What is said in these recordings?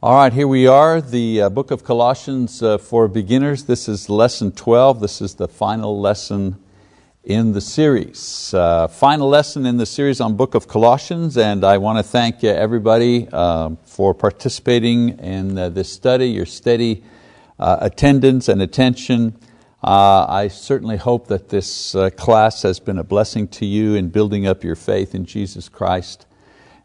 All right, here we are, the uh, book of Colossians uh, for beginners. This is lesson 12. This is the final lesson in the series. Uh, final lesson in the series on book of Colossians, and I want to thank uh, everybody um, for participating in uh, this study, your steady uh, attendance and attention. I certainly hope that this class has been a blessing to you in building up your faith in Jesus Christ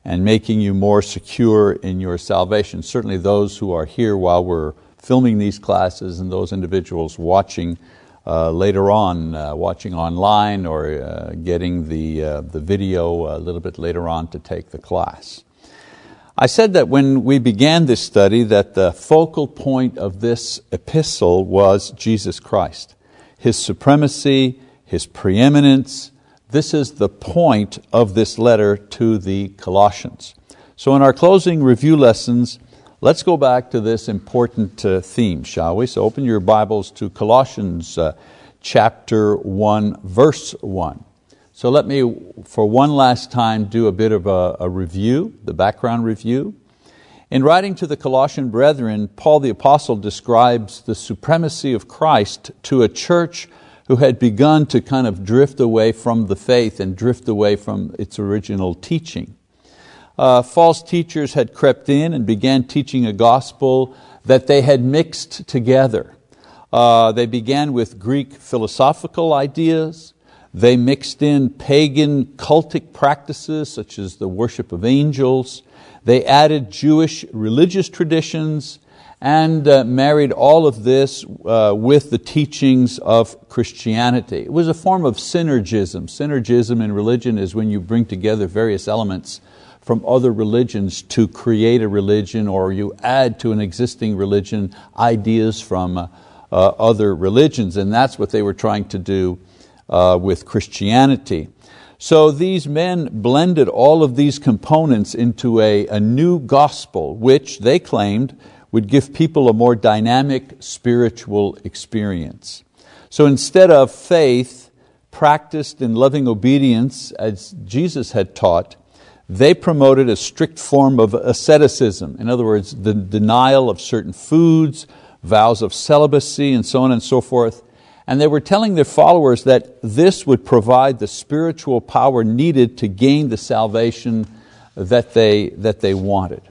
and making you more secure in your salvation. Certainly those who are here while we're filming these classes and those individuals watching uh, later on, uh, watching online or uh, getting the, uh, the video a little bit later on to take the class. I said that when we began this study that the focal point of this epistle was Jesus Christ, His supremacy, His preeminence, this is the point of this letter to the Colossians. So, in our closing review lessons, let's go back to this important uh, theme, shall we? So, open your Bibles to Colossians uh, chapter 1, verse 1. So, let me, for one last time, do a bit of a, a review, the background review. In writing to the Colossian brethren, Paul the Apostle describes the supremacy of Christ to a church who had begun to kind of drift away from the faith and drift away from its original teaching. Uh, false teachers had crept in and began teaching a gospel that they had mixed together. Uh, they began with Greek philosophical ideas. They mixed in pagan cultic practices such as the worship of angels. They added Jewish religious traditions and uh, married all of this uh, with the teachings of Christianity. It was a form of synergism. Synergism in religion is when you bring together various elements from other religions to create a religion or you add to an existing religion ideas from uh, other religions and that's what they were trying to do with Christianity. So these men blended all of these components into a, a new gospel which they claimed would give people a more dynamic spiritual experience. So instead of faith practiced in loving obedience as Jesus had taught, they promoted a strict form of asceticism. In other words, the denial of certain foods, vows of celibacy, and so on and so forth. And they were telling their followers that this would provide the spiritual power needed to gain the salvation that they, that they wanted.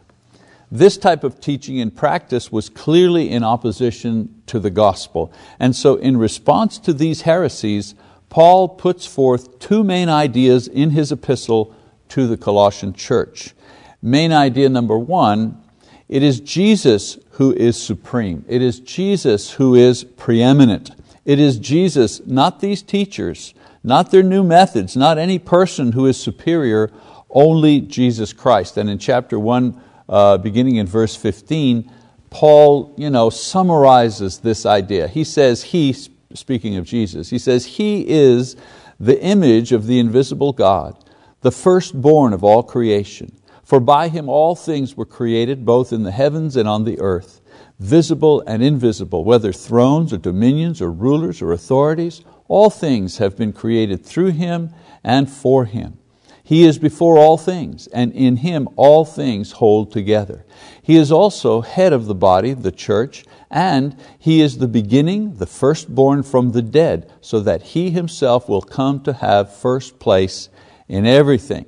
This type of teaching and practice was clearly in opposition to the gospel. And so, in response to these heresies, Paul puts forth two main ideas in his epistle to the Colossian church. Main idea number one it is Jesus who is supreme, it is Jesus who is preeminent. It is Jesus, not these teachers, not their new methods, not any person who is superior, only Jesus Christ. And in chapter 1, uh, beginning in verse 15, Paul you know, summarizes this idea. He says, He, speaking of Jesus, he says, He is the image of the invisible God, the firstborn of all creation. For by Him all things were created, both in the heavens and on the earth, visible and invisible, whether thrones or dominions or rulers or authorities, all things have been created through Him and for Him. He is before all things, and in Him all things hold together. He is also head of the body, the church, and He is the beginning, the firstborn from the dead, so that He Himself will come to have first place in everything.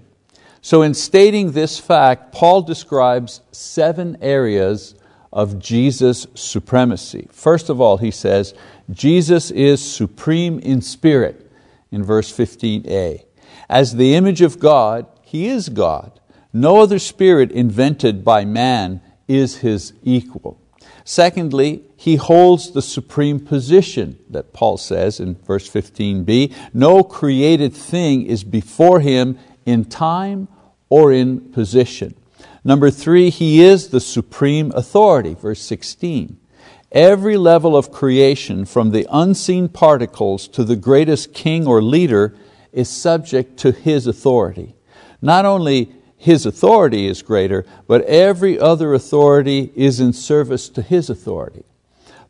So, in stating this fact, Paul describes seven areas of Jesus' supremacy. First of all, he says, Jesus is supreme in spirit, in verse 15a. As the image of God, He is God. No other spirit invented by man is His equal. Secondly, He holds the supreme position that Paul says in verse 15b. No created thing is before Him in time or in position. Number three, He is the supreme authority, verse 16. Every level of creation, from the unseen particles to the greatest king or leader, is subject to His authority. Not only His authority is greater, but every other authority is in service to His authority.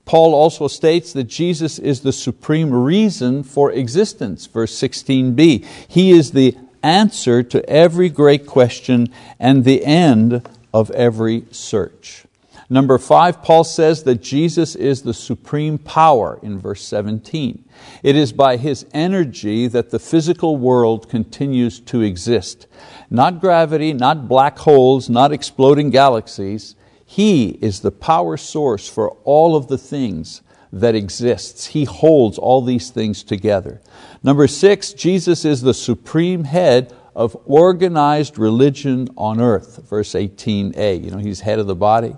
Paul also states that Jesus is the supreme reason for existence, verse 16b. He is the answer to every great question and the end of every search. Number five, Paul says that Jesus is the supreme power in verse 17. It is by His energy that the physical world continues to exist. Not gravity, not black holes, not exploding galaxies. He is the power source for all of the things that exists. He holds all these things together. Number six, Jesus is the supreme head of organized religion on earth. Verse 18a, you know, He's head of the body.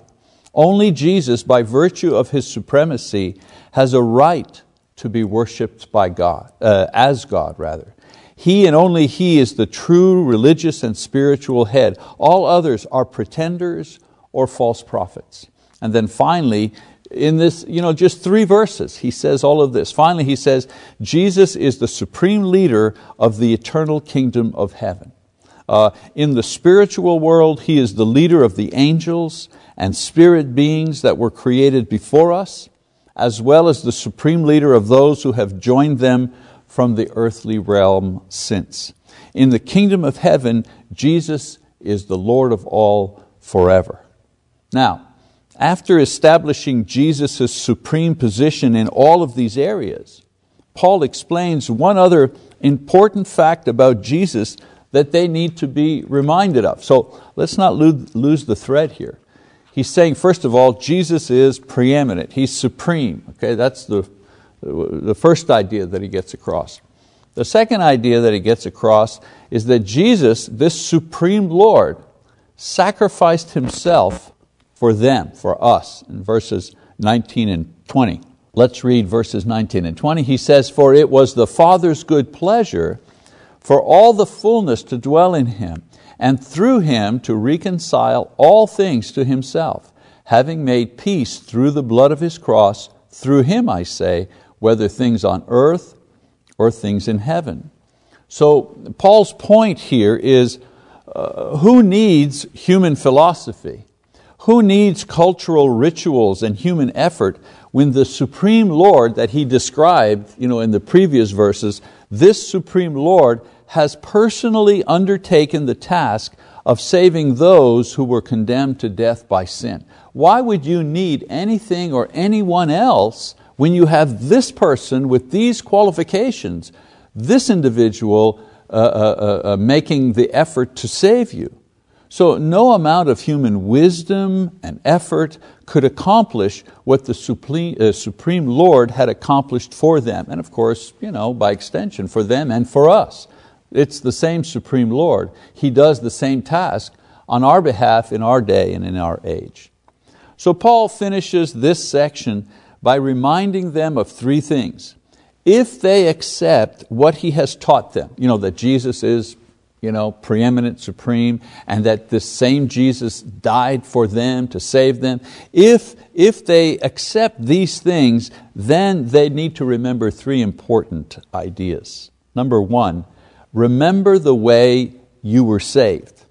Only Jesus, by virtue of His supremacy, has a right to be worshiped by God, uh, as God rather. He and only He is the true religious and spiritual head. All others are pretenders or false prophets. And then finally, in this, you know, just three verses, he says all of this. Finally, he says, Jesus is the supreme leader of the eternal kingdom of heaven. Uh, in the spiritual world, He is the leader of the angels and spirit beings that were created before us, as well as the supreme leader of those who have joined them from the earthly realm since. In the kingdom of heaven, Jesus is the Lord of all forever. Now, after establishing Jesus' supreme position in all of these areas, Paul explains one other important fact about Jesus that they need to be reminded of. So let's not lose the thread here. He's saying, first of all, Jesus is preeminent, He's supreme. Okay, that's the, the first idea that he gets across. The second idea that he gets across is that Jesus, this supreme Lord, sacrificed Himself for them, for us, in verses 19 and 20. Let's read verses 19 and 20. He says, For it was the Father's good pleasure for all the fullness to dwell in Him, and through Him to reconcile all things to Himself, having made peace through the blood of His cross, through Him, I say, whether things on earth or things in heaven. So, Paul's point here is uh, who needs human philosophy? Who needs cultural rituals and human effort when the Supreme Lord that he described you know, in the previous verses, this Supreme Lord has personally undertaken the task of saving those who were condemned to death by sin. Why would you need anything or anyone else when you have this person with these qualifications, this individual uh, uh, uh, uh making the effort to save you? So no amount of human wisdom and effort could accomplish what the Supreme, uh, Supreme Lord had accomplished for them, and of course, you know, by extension, for them and for us. It's the same Supreme Lord. He does the same task on our behalf in our day and in our age. So Paul finishes this section by reminding them of three things. If they accept what he has taught them, you know, that Jesus is you know, preeminent, supreme, and that this same Jesus died for them to save them. If, if they accept these things, then they need to remember three important ideas. Number one, remember the way you were saved.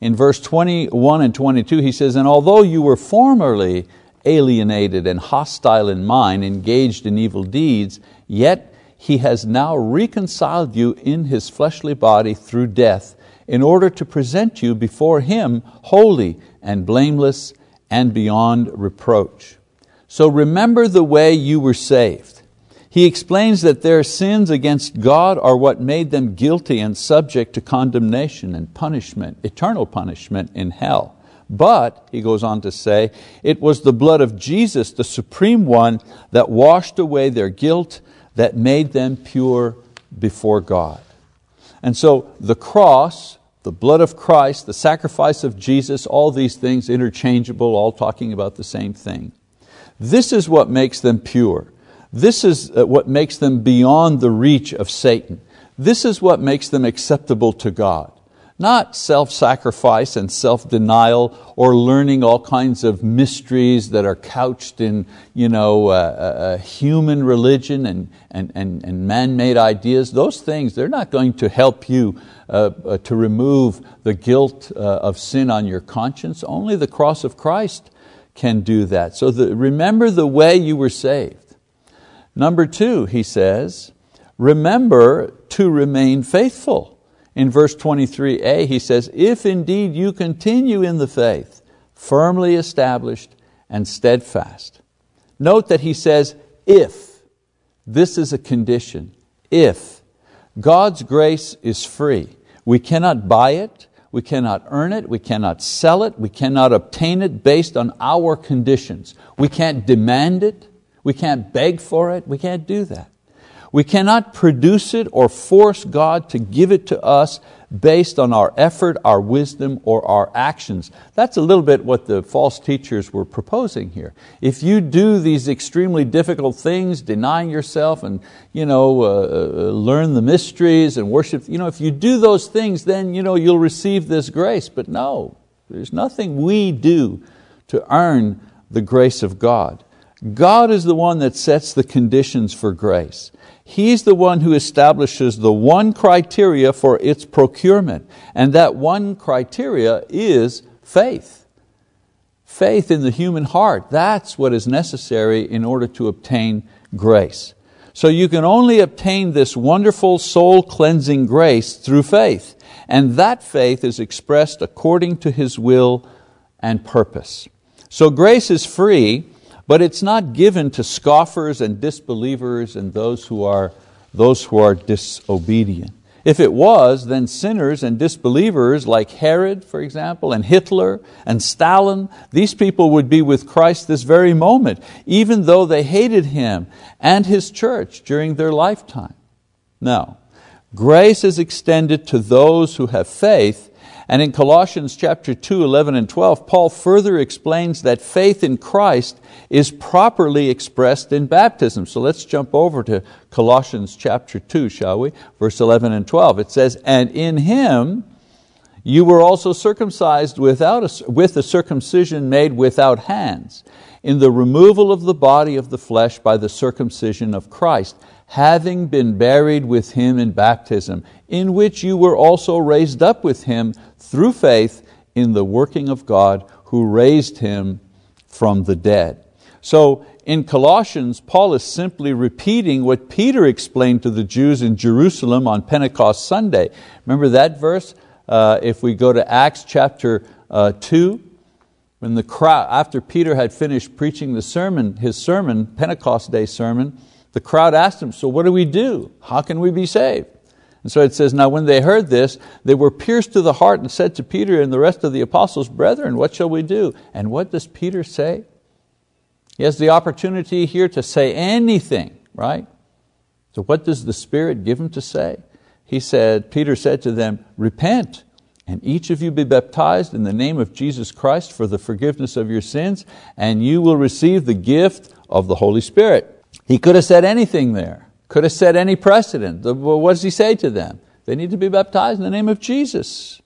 In verse 21 and 22, he says, And although you were formerly alienated and hostile in mind, engaged in evil deeds, yet he has now reconciled you in His fleshly body through death in order to present you before Him holy and blameless and beyond reproach. So remember the way you were saved. He explains that their sins against God are what made them guilty and subject to condemnation and punishment, eternal punishment in hell. But, he goes on to say, it was the blood of Jesus, the Supreme One, that washed away their guilt that made them pure before God. And so the cross, the blood of Christ, the sacrifice of Jesus, all these things interchangeable, all talking about the same thing. This is what makes them pure. This is uh, what makes them beyond the reach of Satan. This is what makes them acceptable to God not self sacrifice and self denial or learning all kinds of mysteries that are couched in you know, uh, uh, human religion and, and, and, and man made ideas. Those things, they're not going to help you uh, uh to remove the guilt uh, of sin on your conscience. Only the cross of Christ can do that. So the, remember the way you were saved. Number two, he says, remember to remain faithful. In verse 23a, he says, If indeed you continue in the faith, firmly established and steadfast. Note that he says, if. This is a condition. If. God's grace is free. We cannot buy it, we cannot earn it, we cannot sell it, we cannot obtain it based on our conditions. We can't demand it, we can't beg for it, we can't do that. We cannot produce it or force God to give it to us based on our effort, our wisdom, or our actions. That's a little bit what the false teachers were proposing here. If you do these extremely difficult things, denying yourself and you know, uh, uh, learn the mysteries and worship, you know, if you do those things, then you know, you'll receive this grace. But no, there's nothing we do to earn the grace of God. God is the one that sets the conditions for grace. He's the one who establishes the one criteria for its procurement, and that one criteria is faith. Faith in the human heart, that's what is necessary in order to obtain grace. So you can only obtain this wonderful soul cleansing grace through faith, and that faith is expressed according to His will and purpose. So grace is free, but it's not given to scoffers and disbelievers and those who are, those who are disobedient. If it was, then sinners and disbelievers like Herod, for example, and Hitler and Stalin, these people would be with Christ this very moment, even though they hated Him and His church during their lifetime. No, grace is extended to those who have faith and in Colossians chapter 2, 11 and 12, Paul further explains that faith in Christ is properly expressed in baptism. So let's jump over to Colossians chapter 2, shall we? Verse 11 and 12. It says, And in Him you were also circumcised without a, with a circumcision made without hands, in the removal of the body of the flesh by the circumcision of Christ having been buried with him in baptism, in which you were also raised up with him through faith in the working of God who raised him from the dead. So in Colossians, Paul is simply repeating what Peter explained to the Jews in Jerusalem on Pentecost Sunday. Remember that verse? Uh, if we go to Acts chapter uh, 2, when the crowd, after Peter had finished preaching the sermon, his sermon, Pentecost Day sermon, the crowd asked him, So what do we do? How can we be saved? And so it says, Now when they heard this, they were pierced to the heart and said to Peter and the rest of the apostles, Brethren, what shall we do? And what does Peter say? He has the opportunity here to say anything, right? So what does the Spirit give him to say? He said, Peter said to them, Repent, and each of you be baptized in the name of Jesus Christ for the forgiveness of your sins, and you will receive the gift of the Holy Spirit. He could have said anything there, could have said any precedent. What does he say to them? They need to be baptized in the name of Jesus.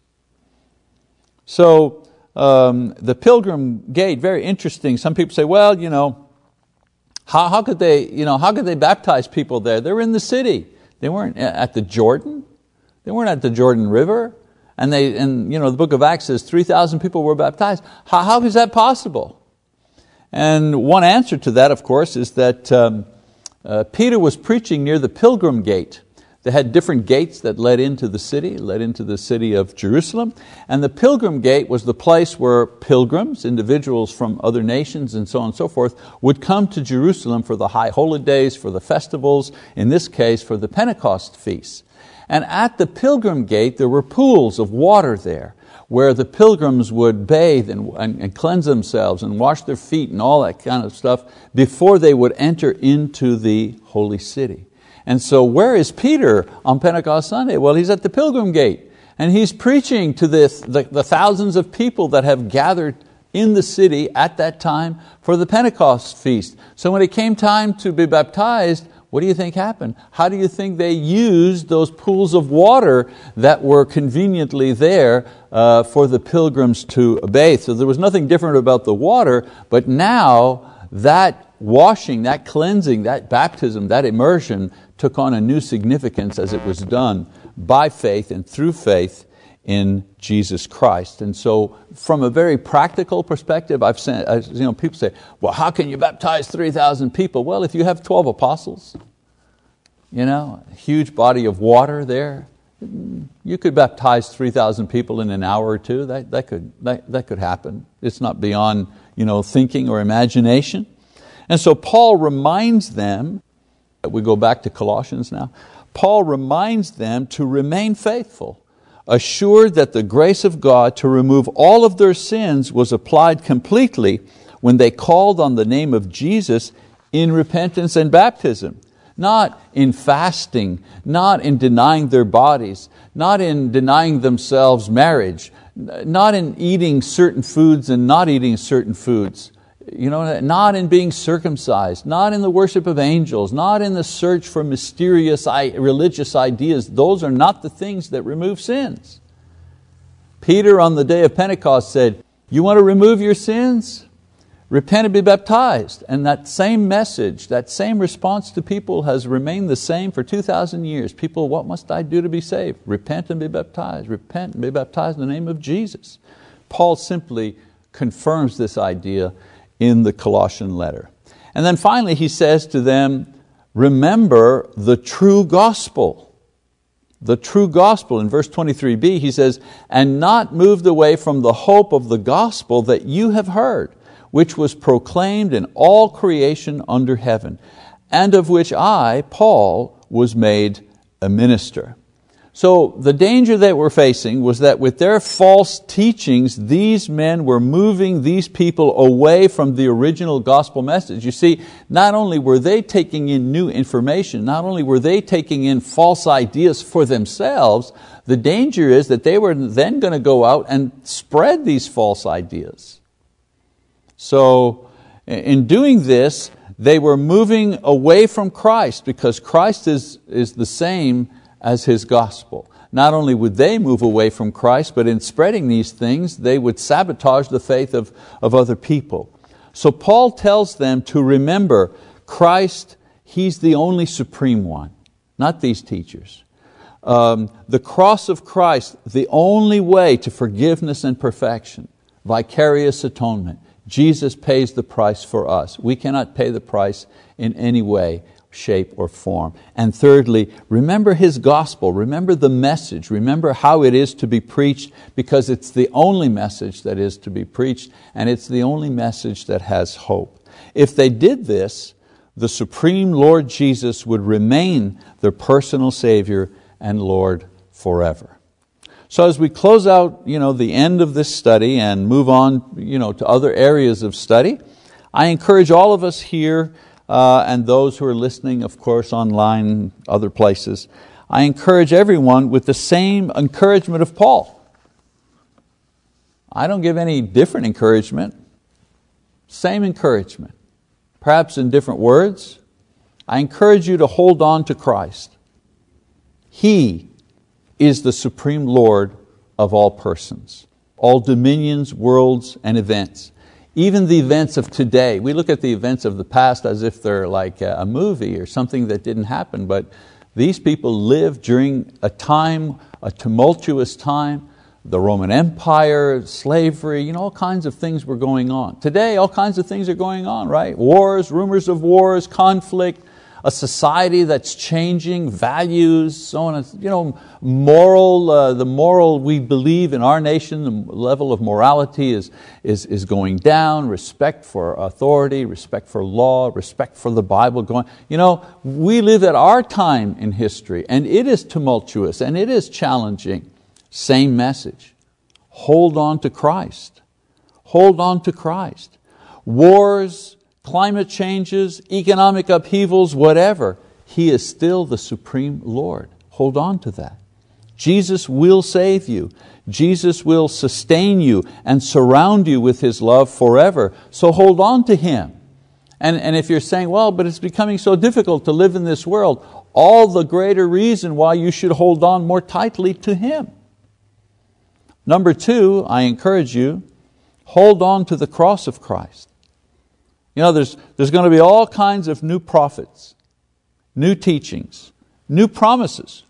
So um, the pilgrim gate, very interesting. Some people say, well, you know, how, how, could they, you know, how could they baptize people there? They were in the city. They weren't at the Jordan. They weren't at the Jordan River. And, they, and you know, the book of Acts says 3,000 people were baptized. How, how is that possible? And one answer to that, of course, is that um, uh, Peter was preaching near the pilgrim gate. They had different gates that led into the city, led into the city of Jerusalem. And the pilgrim gate was the place where pilgrims, individuals from other nations and so on and so forth, would come to Jerusalem for the high holy days, for the festivals, in this case for the Pentecost feasts. And at the pilgrim gate there were pools of water there where the pilgrims would bathe and, and, and, cleanse themselves and wash their feet and all that kind of stuff before they would enter into the holy city. And so, where is Peter on Pentecost Sunday? Well, he's at the pilgrim gate and he's preaching to the, the, the thousands of people that have gathered in the city at that time for the Pentecost feast. So, when it came time to be baptized, what do you think happened? How do you think they used those pools of water that were conveniently there uh, for the pilgrims to bathe? So there was nothing different about the water, but now that washing, that cleansing, that baptism, that immersion took on a new significance as it was done by faith and through faith in Jesus Christ. And so, from a very practical perspective, I've seen, you know, people say, well, how can you baptize 3,000 people? Well, if you have 12 apostles, you know, a huge body of water there, you could baptize 3,000 people in an hour or two. That, that, could, that, that could happen. It's not beyond you know, thinking or imagination. And so Paul reminds them, we go back to Colossians now, Paul reminds them to remain faithful, assured that the grace of God to remove all of their sins was applied completely when they called on the name of Jesus in repentance and baptism. Not in fasting, not in denying their bodies, not in denying themselves marriage, not in eating certain foods and not eating certain foods, you know, not in being circumcised, not in the worship of angels, not in the search for mysterious religious ideas. Those are not the things that remove sins. Peter on the day of Pentecost said, You want to remove your sins? repent and be baptized. And that same message, that same response to people has remained the same for 2,000 years. People, what must I do to be saved? Repent and be baptized. Repent and be baptized in the name of Jesus. Paul simply confirms this idea in the Colossian letter. And then finally he says to them, remember the true gospel. The true gospel. In verse 23b he says, and not moved away from the hope of the gospel that you have heard which was proclaimed in all creation under heaven, and of which I, Paul, was made a minister. So the danger that we're facing was that with their false teachings, these men were moving these people away from the original gospel message. You see, not only were they taking in new information, not only were they taking in false ideas for themselves, the danger is that they were then going to go out and spread these false ideas. So in doing this, they were moving away from Christ because Christ is, is the same as His gospel. Not only would they move away from Christ, but in spreading these things, they would sabotage the faith of, of other people. So Paul tells them to remember Christ, He's the only supreme one, not these teachers. Um, the cross of Christ, the only way to forgiveness and perfection, vicarious atonement. Jesus pays the price for us. We cannot pay the price in any way, shape, or form. And thirdly, remember His gospel, remember the message, remember how it is to be preached, because it's the only message that is to be preached, and it's the only message that has hope. If they did this, the supreme Lord Jesus would remain their personal Savior and Lord forever. So as we close out you know, the end of this study and move on you know, to other areas of study, I encourage all of us here uh, and those who are listening, of course, online, other places, I encourage everyone with the same encouragement of Paul. I don't give any different encouragement, same encouragement, perhaps in different words. I encourage you to hold on to Christ. He is the supreme Lord of all persons, all dominions, worlds, and events. Even the events of today, we look at the events of the past as if they're like a movie or something that didn't happen, but these people lived during a time, a tumultuous time, the Roman Empire, slavery, you know, all kinds of things were going on. Today, all kinds of things are going on, right? Wars, rumors of wars, conflict, a society that's changing, values, so on, you know, moral, uh, the moral we believe in our nation, the level of morality is, is, is going down, respect for authority, respect for law, respect for the Bible going, you know, we live at our time in history and it is tumultuous and it is challenging. Same message. Hold on to Christ. Hold on to Christ. Wars, climate changes, economic upheavals, whatever, He is still the supreme Lord. Hold on to that. Jesus will save you. Jesus will sustain you and surround you with His love forever. So hold on to Him. And, and if you're saying, well, but it's becoming so difficult to live in this world, all the greater reason why you should hold on more tightly to Him. Number two, I encourage you, hold on to the cross of Christ. You know, there's, there's going to be all kinds of new prophets, new teachings, new promises.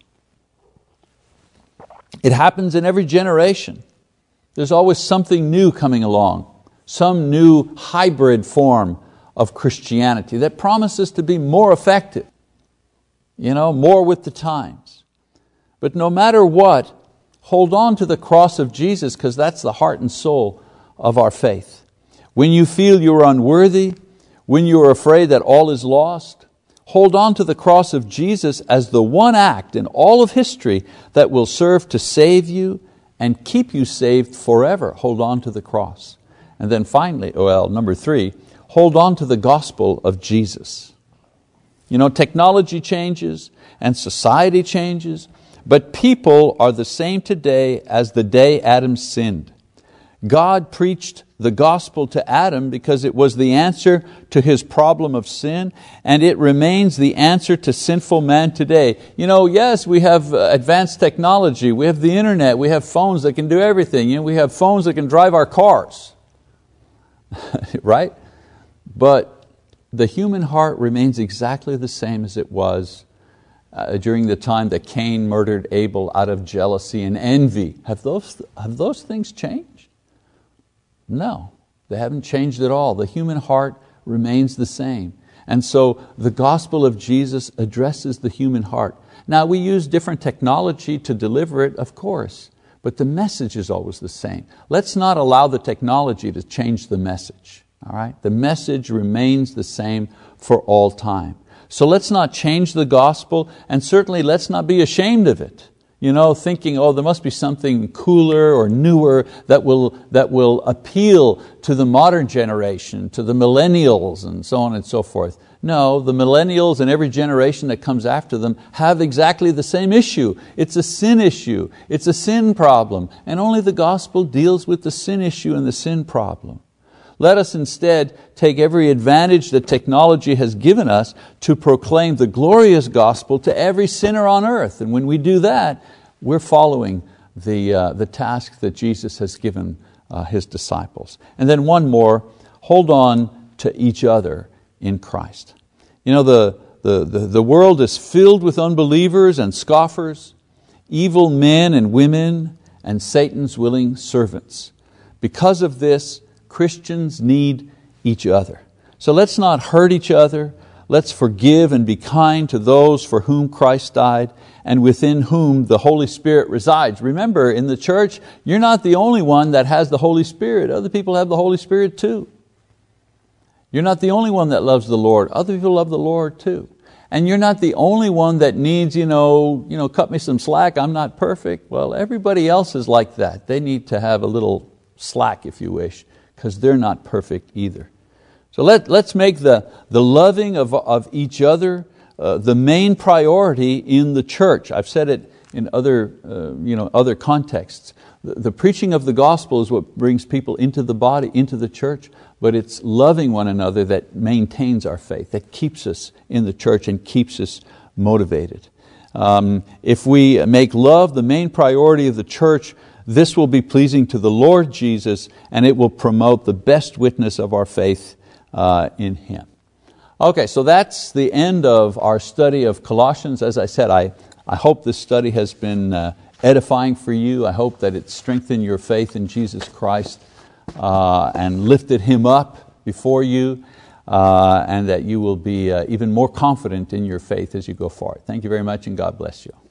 It happens in every generation. There's always something new coming along, some new hybrid form of Christianity that promises to be more effective, you know, more with the times. But no matter what, hold on to the cross of Jesus because that's the heart and soul of our faith. When you feel you're unworthy, when you are afraid that all is lost, hold on to the cross of Jesus as the one act in all of history that will serve to save you and keep you saved forever. Hold on to the cross. And then finally, oh, well, number three, hold on to the gospel of Jesus. You know, technology changes and society changes, but people are the same today as the day Adam sinned. God preached the gospel to Adam because it was the answer to his problem of sin, and it remains the answer to sinful man today. You know, yes, we have uh, advanced technology, we have the internet, we have phones that can do everything, you know, we have phones that can drive our cars, right? But the human heart remains exactly the same as it was uh, during the time that Cain murdered Abel out of jealousy and envy. Have those, have those things changed? No, they haven't changed at all. The human heart remains the same. And so the gospel of Jesus addresses the human heart. Now, we use different technology to deliver it, of course, but the message is always the same. Let's not allow the technology to change the message. All right? The message remains the same for all time. So let's not change the gospel, and certainly let's not be ashamed of it you know, thinking, oh, there must be something cooler or newer that will, that will appeal to the modern generation, to the millennials, and so on and so forth. No, the millennials and every generation that comes after them have exactly the same issue. It's a sin issue, it's a sin problem, and only the gospel deals with the sin issue and the sin problem. Let us instead take every advantage that technology has given us to proclaim the glorious gospel to every sinner on earth. And when we do that, we're following the, uh, the task that Jesus has given uh, His disciples. And then one more, hold on to each other in Christ. You know, the, the, the, the world is filled with unbelievers and scoffers, evil men and women, and Satan's willing servants. Because of this, Christians need each other. So let's not hurt each other. Let's forgive and be kind to those for whom Christ died and within whom the Holy Spirit resides. Remember, in the church, you're not the only one that has the Holy Spirit. Other people have the Holy Spirit too. You're not the only one that loves the Lord. Other people love the Lord too. And you're not the only one that needs, you know, you know, cut me some slack, I'm not perfect. Well, everybody else is like that. They need to have a little slack, if you wish because they're not perfect either. So let, let's make the, the loving of, of each other uh, the main priority in the church. I've said it in other, uh, you know, other contexts. The, the preaching of the gospel is what brings people into the body, into the church, but it's loving one another that maintains our faith, that keeps us in the church and keeps us motivated. Um, if we make love the main priority of the church, this will be pleasing to the Lord Jesus and it will promote the best witness of our faith uh, in Him. Okay, so that's the end of our study of Colossians. As I said, I, I hope this study has been uh, edifying for you. I hope that it strengthened your faith in Jesus Christ uh, and lifted Him up before you. Uh, and that you will be uh, even more confident in your faith as you go forward. Thank you very much and God bless you.